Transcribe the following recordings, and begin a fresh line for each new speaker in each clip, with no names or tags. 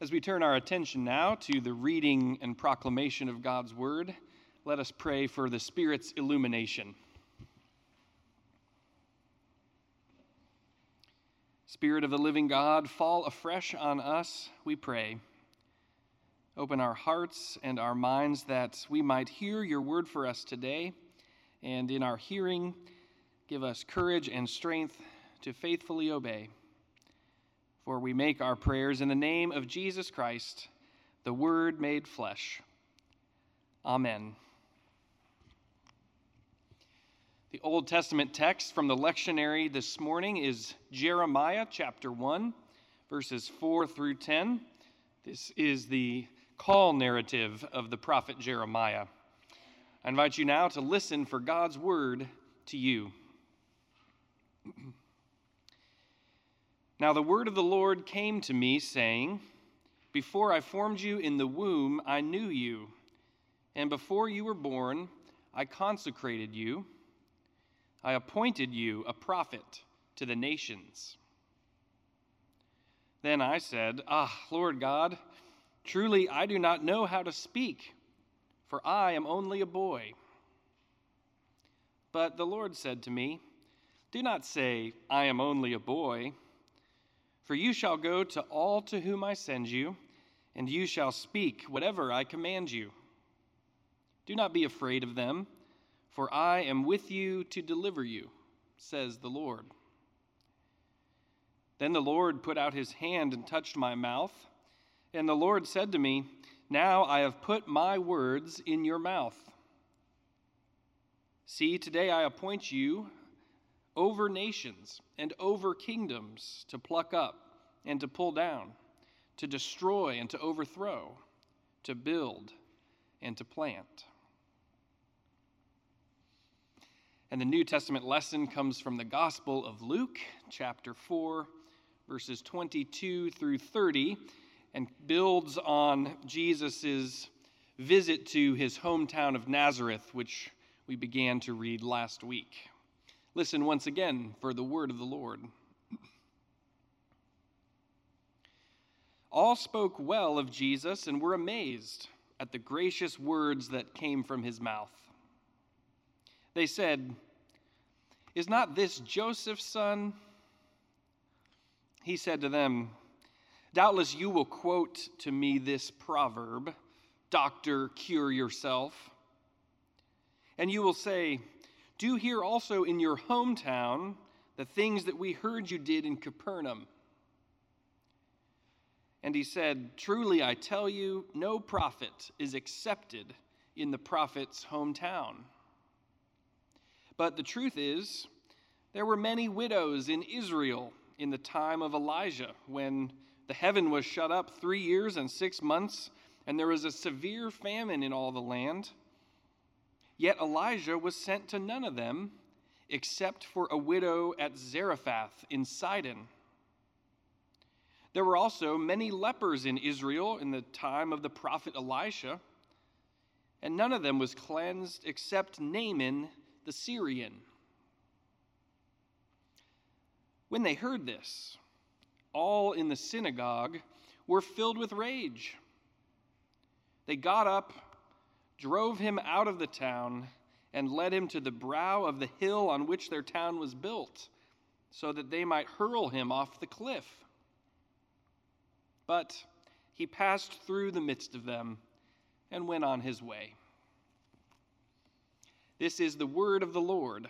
As we turn our attention now to the reading and proclamation of God's Word, let us pray for the Spirit's illumination. Spirit of the living God, fall afresh on us, we pray. Open our hearts and our minds that we might hear your word for us today, and in our hearing, give us courage and strength to faithfully obey. For we make our prayers in the name of Jesus Christ, the Word made flesh. Amen. The Old Testament text from the lectionary this morning is Jeremiah chapter 1, verses 4 through 10. This is the call narrative of the prophet Jeremiah. I invite you now to listen for God's word to you. Now the word of the Lord came to me, saying, Before I formed you in the womb, I knew you, and before you were born, I consecrated you. I appointed you a prophet to the nations. Then I said, Ah, Lord God, truly I do not know how to speak, for I am only a boy. But the Lord said to me, Do not say, I am only a boy for you shall go to all to whom I send you, and you shall speak whatever I command you. Do not be afraid of them, for I am with you to deliver you, says the Lord. Then the Lord put out his hand and touched my mouth, and the Lord said to me, Now I have put my words in your mouth. See, today I appoint you over nations and over kingdoms to pluck up and to pull down, to destroy and to overthrow, to build and to plant. And the New Testament lesson comes from the Gospel of Luke, chapter 4, verses 22 through 30, and builds on Jesus' visit to his hometown of Nazareth, which we began to read last week. Listen once again for the word of the Lord. All spoke well of Jesus and were amazed at the gracious words that came from his mouth. They said, Is not this Joseph's son? He said to them, Doubtless you will quote to me this proverb, Doctor, cure yourself. And you will say, do here also in your hometown the things that we heard you did in Capernaum. And he said, Truly I tell you, no prophet is accepted in the prophet's hometown. But the truth is, there were many widows in Israel in the time of Elijah, when the heaven was shut up three years and six months, and there was a severe famine in all the land. Yet Elijah was sent to none of them except for a widow at Zarephath in Sidon. There were also many lepers in Israel in the time of the prophet Elisha, and none of them was cleansed except Naaman the Syrian. When they heard this, all in the synagogue were filled with rage. They got up drove him out of the town, and led him to the brow of the hill on which their town was built, so that they might hurl him off the cliff. But he passed through the midst of them and went on his way. This is the word of the Lord.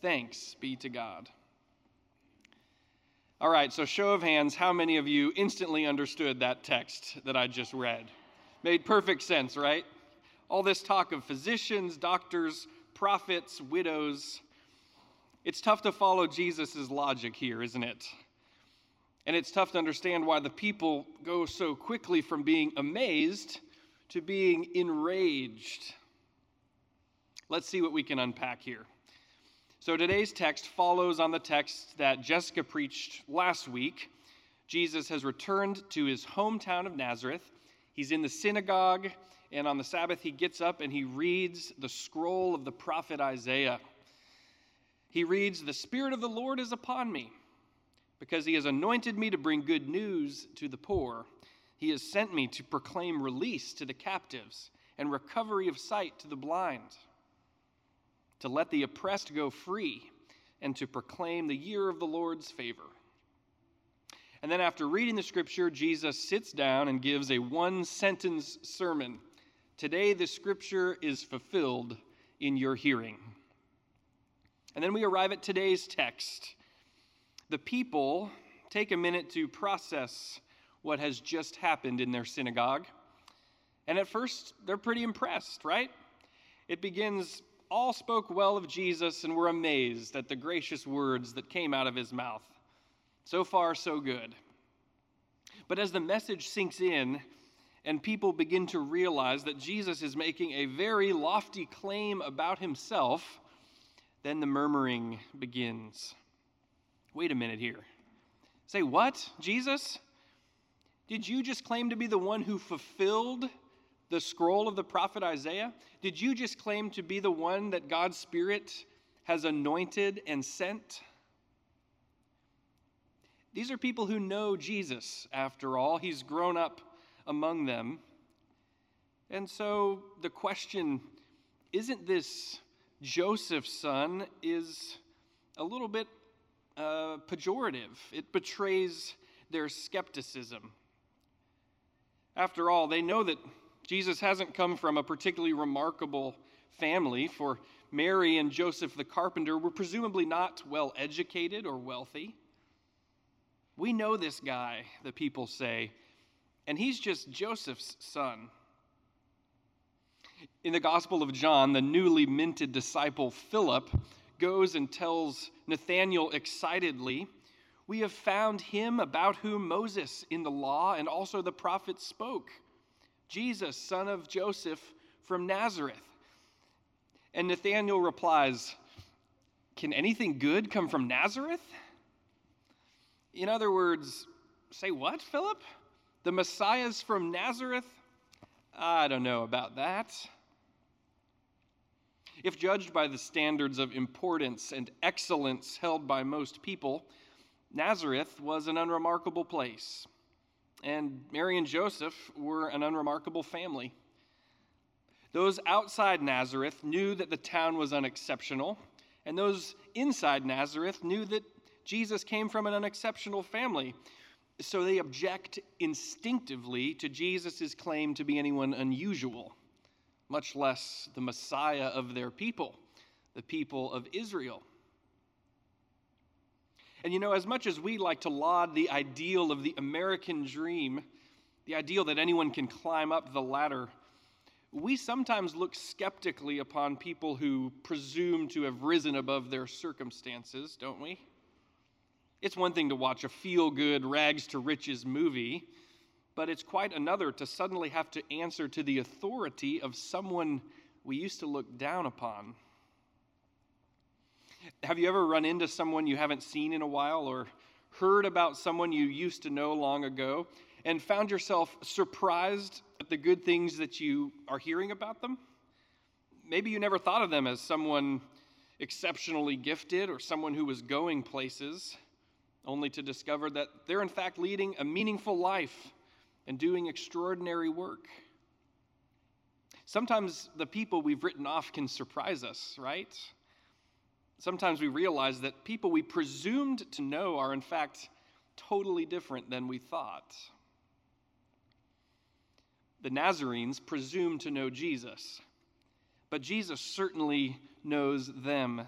Thanks be to God. All right, so show of hands, how many of you instantly understood that text that I just read? Made perfect sense, right? All this talk of physicians, doctors, prophets, widows. It's tough to follow Jesus' logic here, isn't it? And it's tough to understand why the people go so quickly from being amazed to being enraged. Let's see what we can unpack here. So today's text follows on the text that Jessica preached last week. Jesus has returned to his hometown of Nazareth. He's in the synagogue and on the Sabbath, he gets up and he reads the scroll of the prophet Isaiah. He reads, The Spirit of the Lord is upon me, because he has anointed me to bring good news to the poor. He has sent me to proclaim release to the captives and recovery of sight to the blind, to let the oppressed go free, and to proclaim the year of the Lord's favor. And then, after reading the scripture, Jesus sits down and gives a one sentence sermon. Today, the scripture is fulfilled in your hearing. And then we arrive at today's text. The people take a minute to process what has just happened in their synagogue. And at first, they're pretty impressed, right? It begins all spoke well of Jesus and were amazed at the gracious words that came out of his mouth. So far, so good. But as the message sinks in and people begin to realize that Jesus is making a very lofty claim about himself, then the murmuring begins. Wait a minute here. Say, what? Jesus? Did you just claim to be the one who fulfilled the scroll of the prophet Isaiah? Did you just claim to be the one that God's Spirit has anointed and sent? These are people who know Jesus, after all. He's grown up among them. And so the question isn't this Joseph's son is a little bit uh, pejorative. It betrays their skepticism. After all, they know that Jesus hasn't come from a particularly remarkable family, for Mary and Joseph the carpenter were presumably not well educated or wealthy. We know this guy, the people say, and he's just Joseph's son. In the Gospel of John, the newly minted disciple Philip goes and tells Nathanael excitedly, We have found him about whom Moses in the law and also the prophets spoke Jesus, son of Joseph from Nazareth. And Nathanael replies, Can anything good come from Nazareth? In other words, say what, Philip? The Messiah's from Nazareth? I don't know about that. If judged by the standards of importance and excellence held by most people, Nazareth was an unremarkable place and Mary and Joseph were an unremarkable family. Those outside Nazareth knew that the town was unexceptional, and those inside Nazareth knew that Jesus came from an unexceptional family. So they object instinctively to Jesus' claim to be anyone unusual, much less the Messiah of their people, the people of Israel. And you know, as much as we like to laud the ideal of the American dream, the ideal that anyone can climb up the ladder, we sometimes look skeptically upon people who presume to have risen above their circumstances, don't we? It's one thing to watch a feel good, rags to riches movie, but it's quite another to suddenly have to answer to the authority of someone we used to look down upon. Have you ever run into someone you haven't seen in a while or heard about someone you used to know long ago and found yourself surprised at the good things that you are hearing about them? Maybe you never thought of them as someone exceptionally gifted or someone who was going places, only to discover that they're in fact leading a meaningful life and doing extraordinary work. Sometimes the people we've written off can surprise us, right? sometimes we realize that people we presumed to know are, in fact, totally different than we thought. The Nazarenes presumed to know Jesus, but Jesus certainly knows them.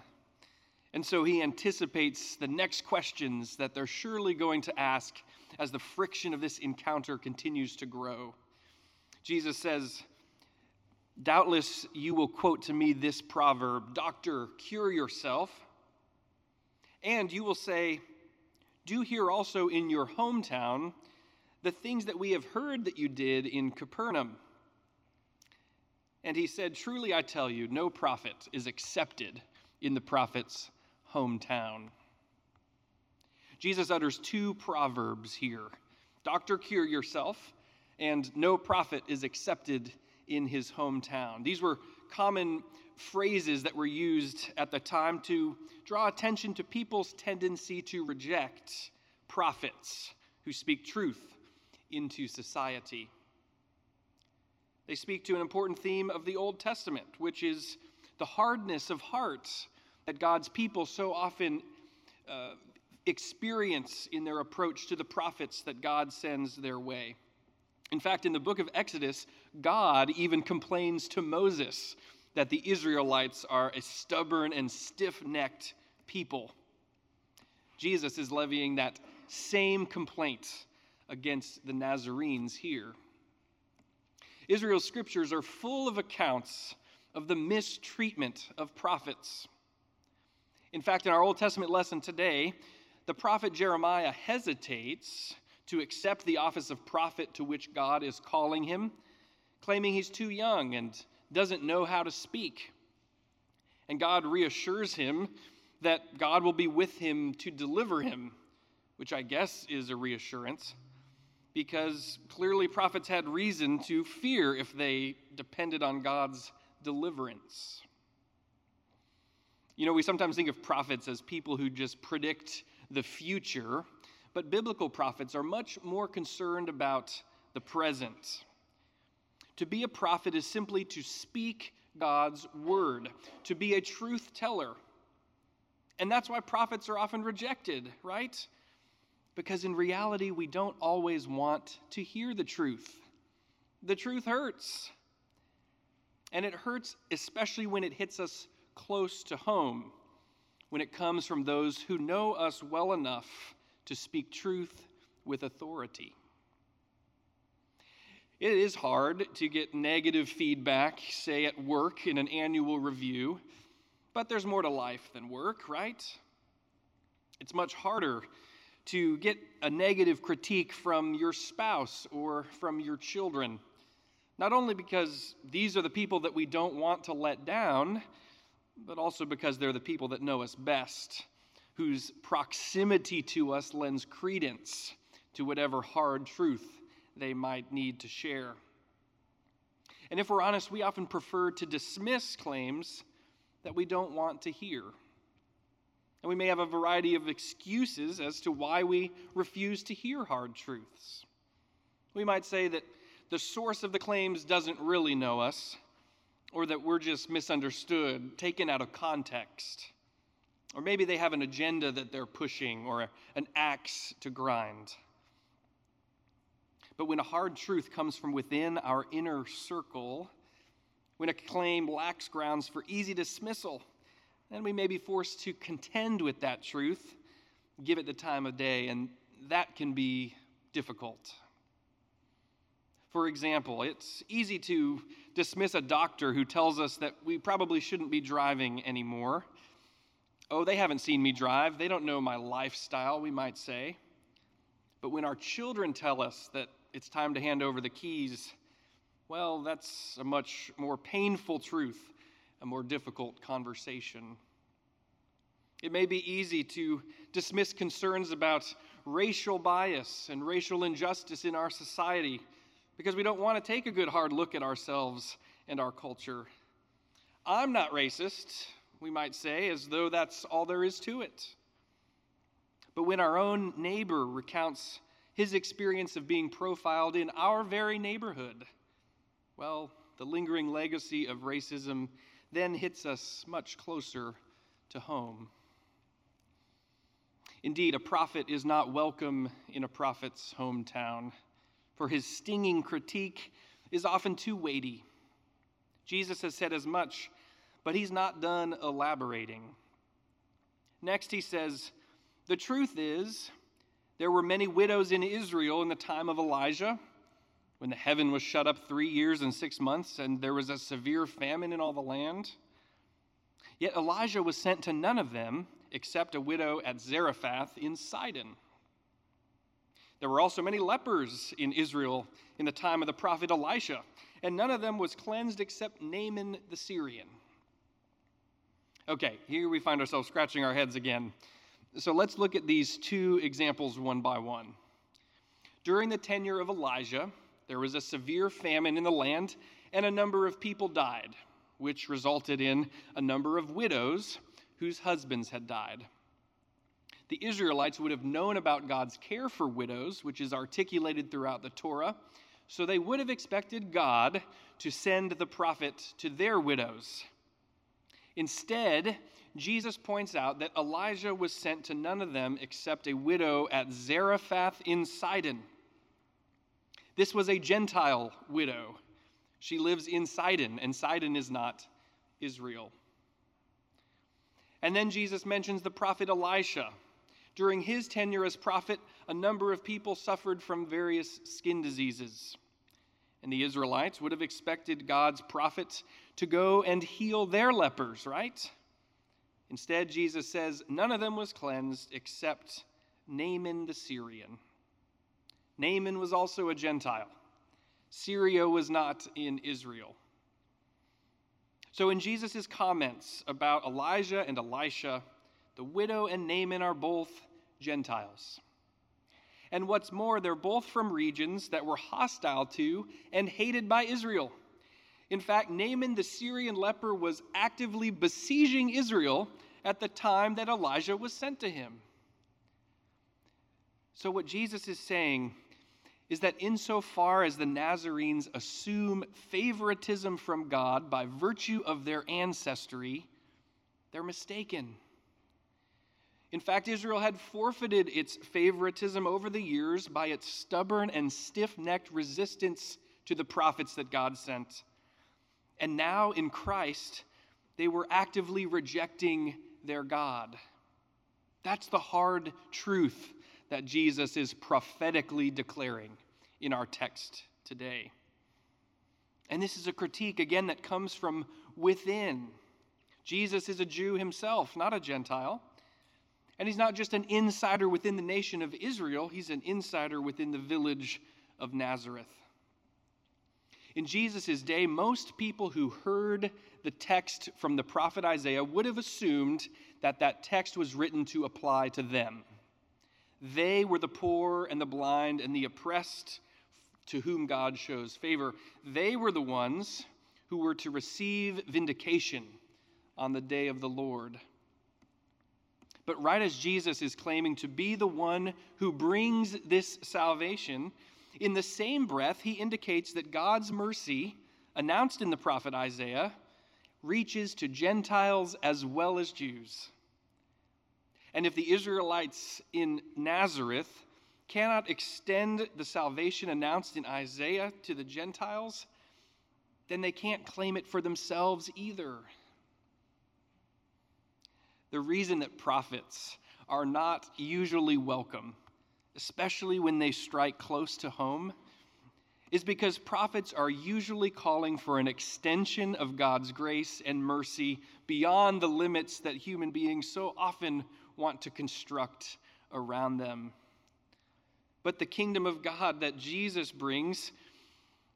And so he anticipates the next questions that they're surely going to ask as the friction of this encounter continues to grow. Jesus says, Doubtless you will quote to me this proverb Doctor, cure yourself. And you will say, Do here also in your hometown the things that we have heard that you did in Capernaum. And he said, Truly I tell you, no prophet is accepted in the prophet's hometown. Jesus utters two proverbs here Doctor, cure yourself, and no prophet is accepted in his hometown. These were common phrases that were used at the time to draw attention to people's tendency to reject prophets who speak truth into society. They speak to an important theme of the Old Testament, which is the hardness of heart that God's people so often uh, experience in their approach to the prophets that God sends their way. In fact, in the book of Exodus, God even complains to Moses that the Israelites are a stubborn and stiff necked people. Jesus is levying that same complaint against the Nazarenes here. Israel's scriptures are full of accounts of the mistreatment of prophets. In fact, in our Old Testament lesson today, the prophet Jeremiah hesitates to accept the office of prophet to which God is calling him, claiming he's too young and doesn't know how to speak. And God reassures him that God will be with him to deliver him, which I guess is a reassurance because clearly prophets had reason to fear if they depended on God's deliverance. You know, we sometimes think of prophets as people who just predict the future, but biblical prophets are much more concerned about the present. To be a prophet is simply to speak God's word, to be a truth teller. And that's why prophets are often rejected, right? Because in reality, we don't always want to hear the truth. The truth hurts. And it hurts especially when it hits us close to home, when it comes from those who know us well enough to speak truth with authority. It is hard to get negative feedback, say at work in an annual review, but there's more to life than work, right? It's much harder to get a negative critique from your spouse or from your children. Not only because these are the people that we don't want to let down, but also because they're the people that know us best, whose proximity to us lends credence to whatever hard truth they might need to share. And if we're honest, we often prefer to dismiss claims that we don't want to hear. And we may have a variety of excuses as to why we refuse to hear hard truths. We might say that the source of the claims doesn't really know us, or that we're just misunderstood, taken out of context. Or maybe they have an agenda that they're pushing or an axe to grind. But when a hard truth comes from within our inner circle, when a claim lacks grounds for easy dismissal, then we may be forced to contend with that truth, give it the time of day, and that can be difficult. For example, it's easy to dismiss a doctor who tells us that we probably shouldn't be driving anymore. Oh, they haven't seen me drive. They don't know my lifestyle, we might say. But when our children tell us that it's time to hand over the keys, well, that's a much more painful truth a more difficult conversation. It may be easy to dismiss concerns about racial bias and racial injustice in our society because we don't want to take a good hard look at ourselves and our culture. I'm not racist, we might say, as though that's all there is to it. But when our own neighbor recounts his experience of being profiled in our very neighborhood, well, the lingering legacy of racism then hits us much closer to home. Indeed, a prophet is not welcome in a prophet's hometown, for his stinging critique is often too weighty. Jesus has said as much, but he's not done elaborating. Next, he says, The truth is, there were many widows in Israel in the time of Elijah when the heaven was shut up three years and six months, and there was a severe famine in all the land. Yet Elijah was sent to none of them except a widow at Zarephath in Sidon. There were also many lepers in Israel in the time of the prophet Elisha, and none of them was cleansed except Naaman the Syrian. Okay, here we find ourselves scratching our heads again. So let's look at these two examples one by one. During the tenure of Elijah, there was a severe famine in the land, and a number of people died, which resulted in a number of widows whose husbands had died. The Israelites would have known about God's care for widows, which is articulated throughout the Torah, so they would have expected God to send the prophet to their widows. Instead, Jesus points out that Elijah was sent to none of them except a widow at Zarephath in Sidon. This was a Gentile widow. She lives in Sidon, and Sidon is not Israel. And then Jesus mentions the prophet Elisha. During his tenure as prophet, a number of people suffered from various skin diseases. And the Israelites would have expected God's prophet to go and heal their lepers, right? Instead, Jesus says none of them was cleansed except Naaman the Syrian. Naaman was also a Gentile. Syria was not in Israel. So, in Jesus' comments about Elijah and Elisha, the widow and Naaman are both Gentiles. And what's more, they're both from regions that were hostile to and hated by Israel. In fact, Naaman the Syrian leper was actively besieging Israel at the time that Elijah was sent to him. So, what Jesus is saying is that insofar as the Nazarenes assume favoritism from God by virtue of their ancestry, they're mistaken. In fact, Israel had forfeited its favoritism over the years by its stubborn and stiff necked resistance to the prophets that God sent. And now in Christ, they were actively rejecting their God. That's the hard truth that Jesus is prophetically declaring in our text today. And this is a critique, again, that comes from within. Jesus is a Jew himself, not a Gentile. And he's not just an insider within the nation of Israel, he's an insider within the village of Nazareth. In Jesus' day, most people who heard the text from the prophet Isaiah would have assumed that that text was written to apply to them. They were the poor and the blind and the oppressed to whom God shows favor. They were the ones who were to receive vindication on the day of the Lord. But right as Jesus is claiming to be the one who brings this salvation, in the same breath, he indicates that God's mercy, announced in the prophet Isaiah, reaches to Gentiles as well as Jews. And if the Israelites in Nazareth cannot extend the salvation announced in Isaiah to the Gentiles, then they can't claim it for themselves either. The reason that prophets are not usually welcome, especially when they strike close to home, is because prophets are usually calling for an extension of God's grace and mercy beyond the limits that human beings so often want to construct around them. But the kingdom of God that Jesus brings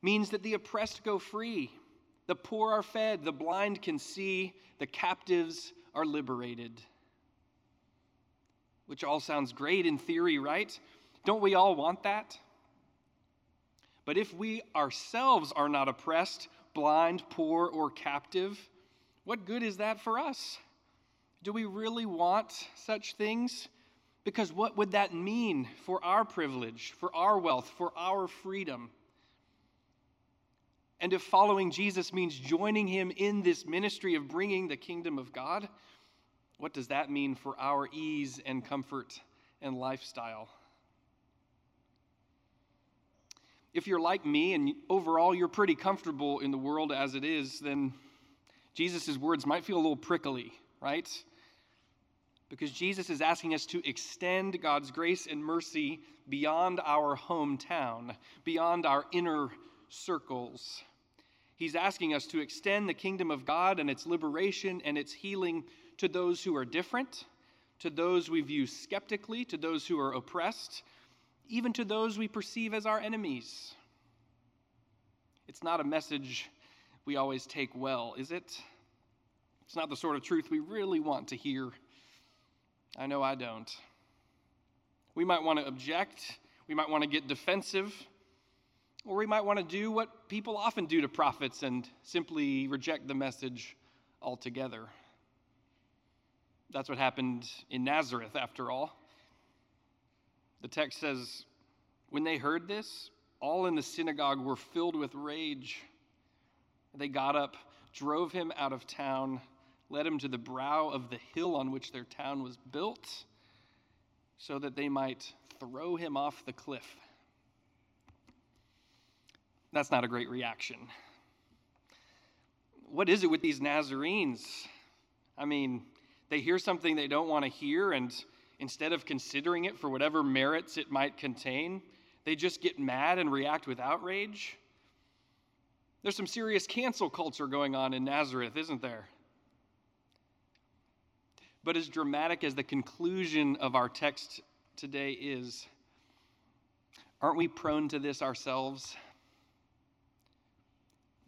means that the oppressed go free, the poor are fed, the blind can see, the captives are liberated. Which all sounds great in theory, right? Don't we all want that? But if we ourselves are not oppressed, blind, poor, or captive, what good is that for us? Do we really want such things? Because what would that mean for our privilege, for our wealth, for our freedom? And if following Jesus means joining him in this ministry of bringing the kingdom of God, what does that mean for our ease and comfort and lifestyle? If you're like me and overall you're pretty comfortable in the world as it is, then Jesus' words might feel a little prickly, right? Because Jesus is asking us to extend God's grace and mercy beyond our hometown, beyond our inner circles. He's asking us to extend the kingdom of God and its liberation and its healing to those who are different, to those we view skeptically, to those who are oppressed, even to those we perceive as our enemies. It's not a message we always take well, is it? It's not the sort of truth we really want to hear. I know I don't. We might want to object, we might want to get defensive, or we might want to do what people often do to prophets and simply reject the message altogether. That's what happened in Nazareth, after all. The text says, When they heard this, all in the synagogue were filled with rage. They got up, drove him out of town, led him to the brow of the hill on which their town was built, so that they might throw him off the cliff. That's not a great reaction. What is it with these Nazarenes? I mean, they hear something they don't want to hear, and instead of considering it for whatever merits it might contain, they just get mad and react with outrage. There's some serious cancel culture going on in Nazareth, isn't there? But as dramatic as the conclusion of our text today is, aren't we prone to this ourselves?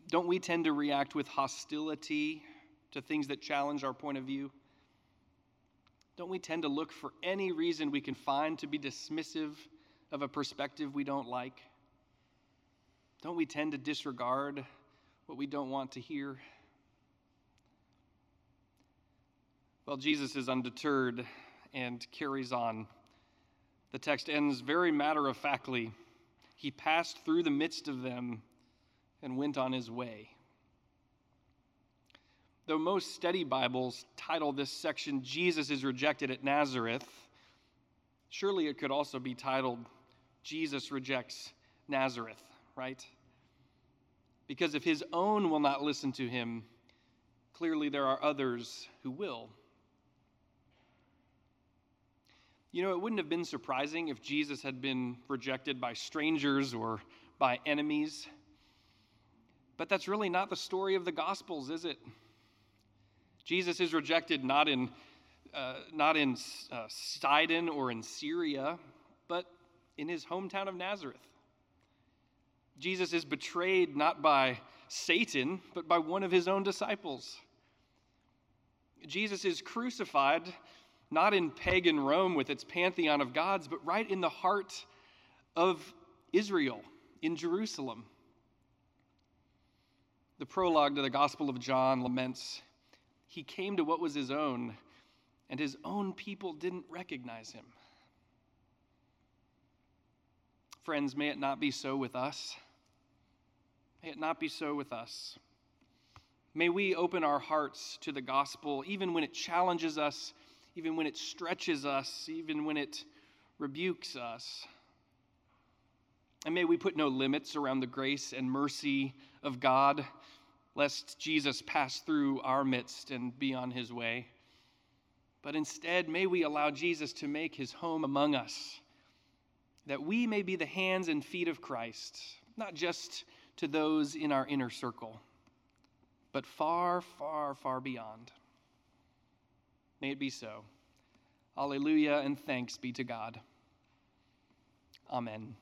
Don't we tend to react with hostility to things that challenge our point of view? Don't we tend to look for any reason we can find to be dismissive of a perspective we don't like? Don't we tend to disregard what we don't want to hear? Well, Jesus is undeterred and carries on. The text ends very matter of factly. He passed through the midst of them and went on his way. Though most study Bibles title this section Jesus is rejected at Nazareth, surely it could also be titled Jesus rejects Nazareth, right? Because if his own will not listen to him, clearly there are others who will. You know, it wouldn't have been surprising if Jesus had been rejected by strangers or by enemies. But that's really not the story of the Gospels, is it? Jesus is rejected not in, uh, not in uh, Sidon or in Syria, but in his hometown of Nazareth. Jesus is betrayed not by Satan, but by one of his own disciples. Jesus is crucified not in pagan Rome with its pantheon of gods, but right in the heart of Israel, in Jerusalem. The prologue to the Gospel of John laments he came to what was his own, and his own people didn't recognize him. Friends, may it not be so with us. May it not be so with us. May we open our hearts to the gospel, even when it challenges us, even when it stretches us, even when it rebukes us. And may we put no limits around the grace and mercy of God lest Jesus pass through our midst and be on his way. But instead, may we allow Jesus to make his home among us, that we may be the hands and feet of Christ, not just to those in our inner circle, but far, far, far beyond. May it be so. Alleluia and thanks be to God. Amen.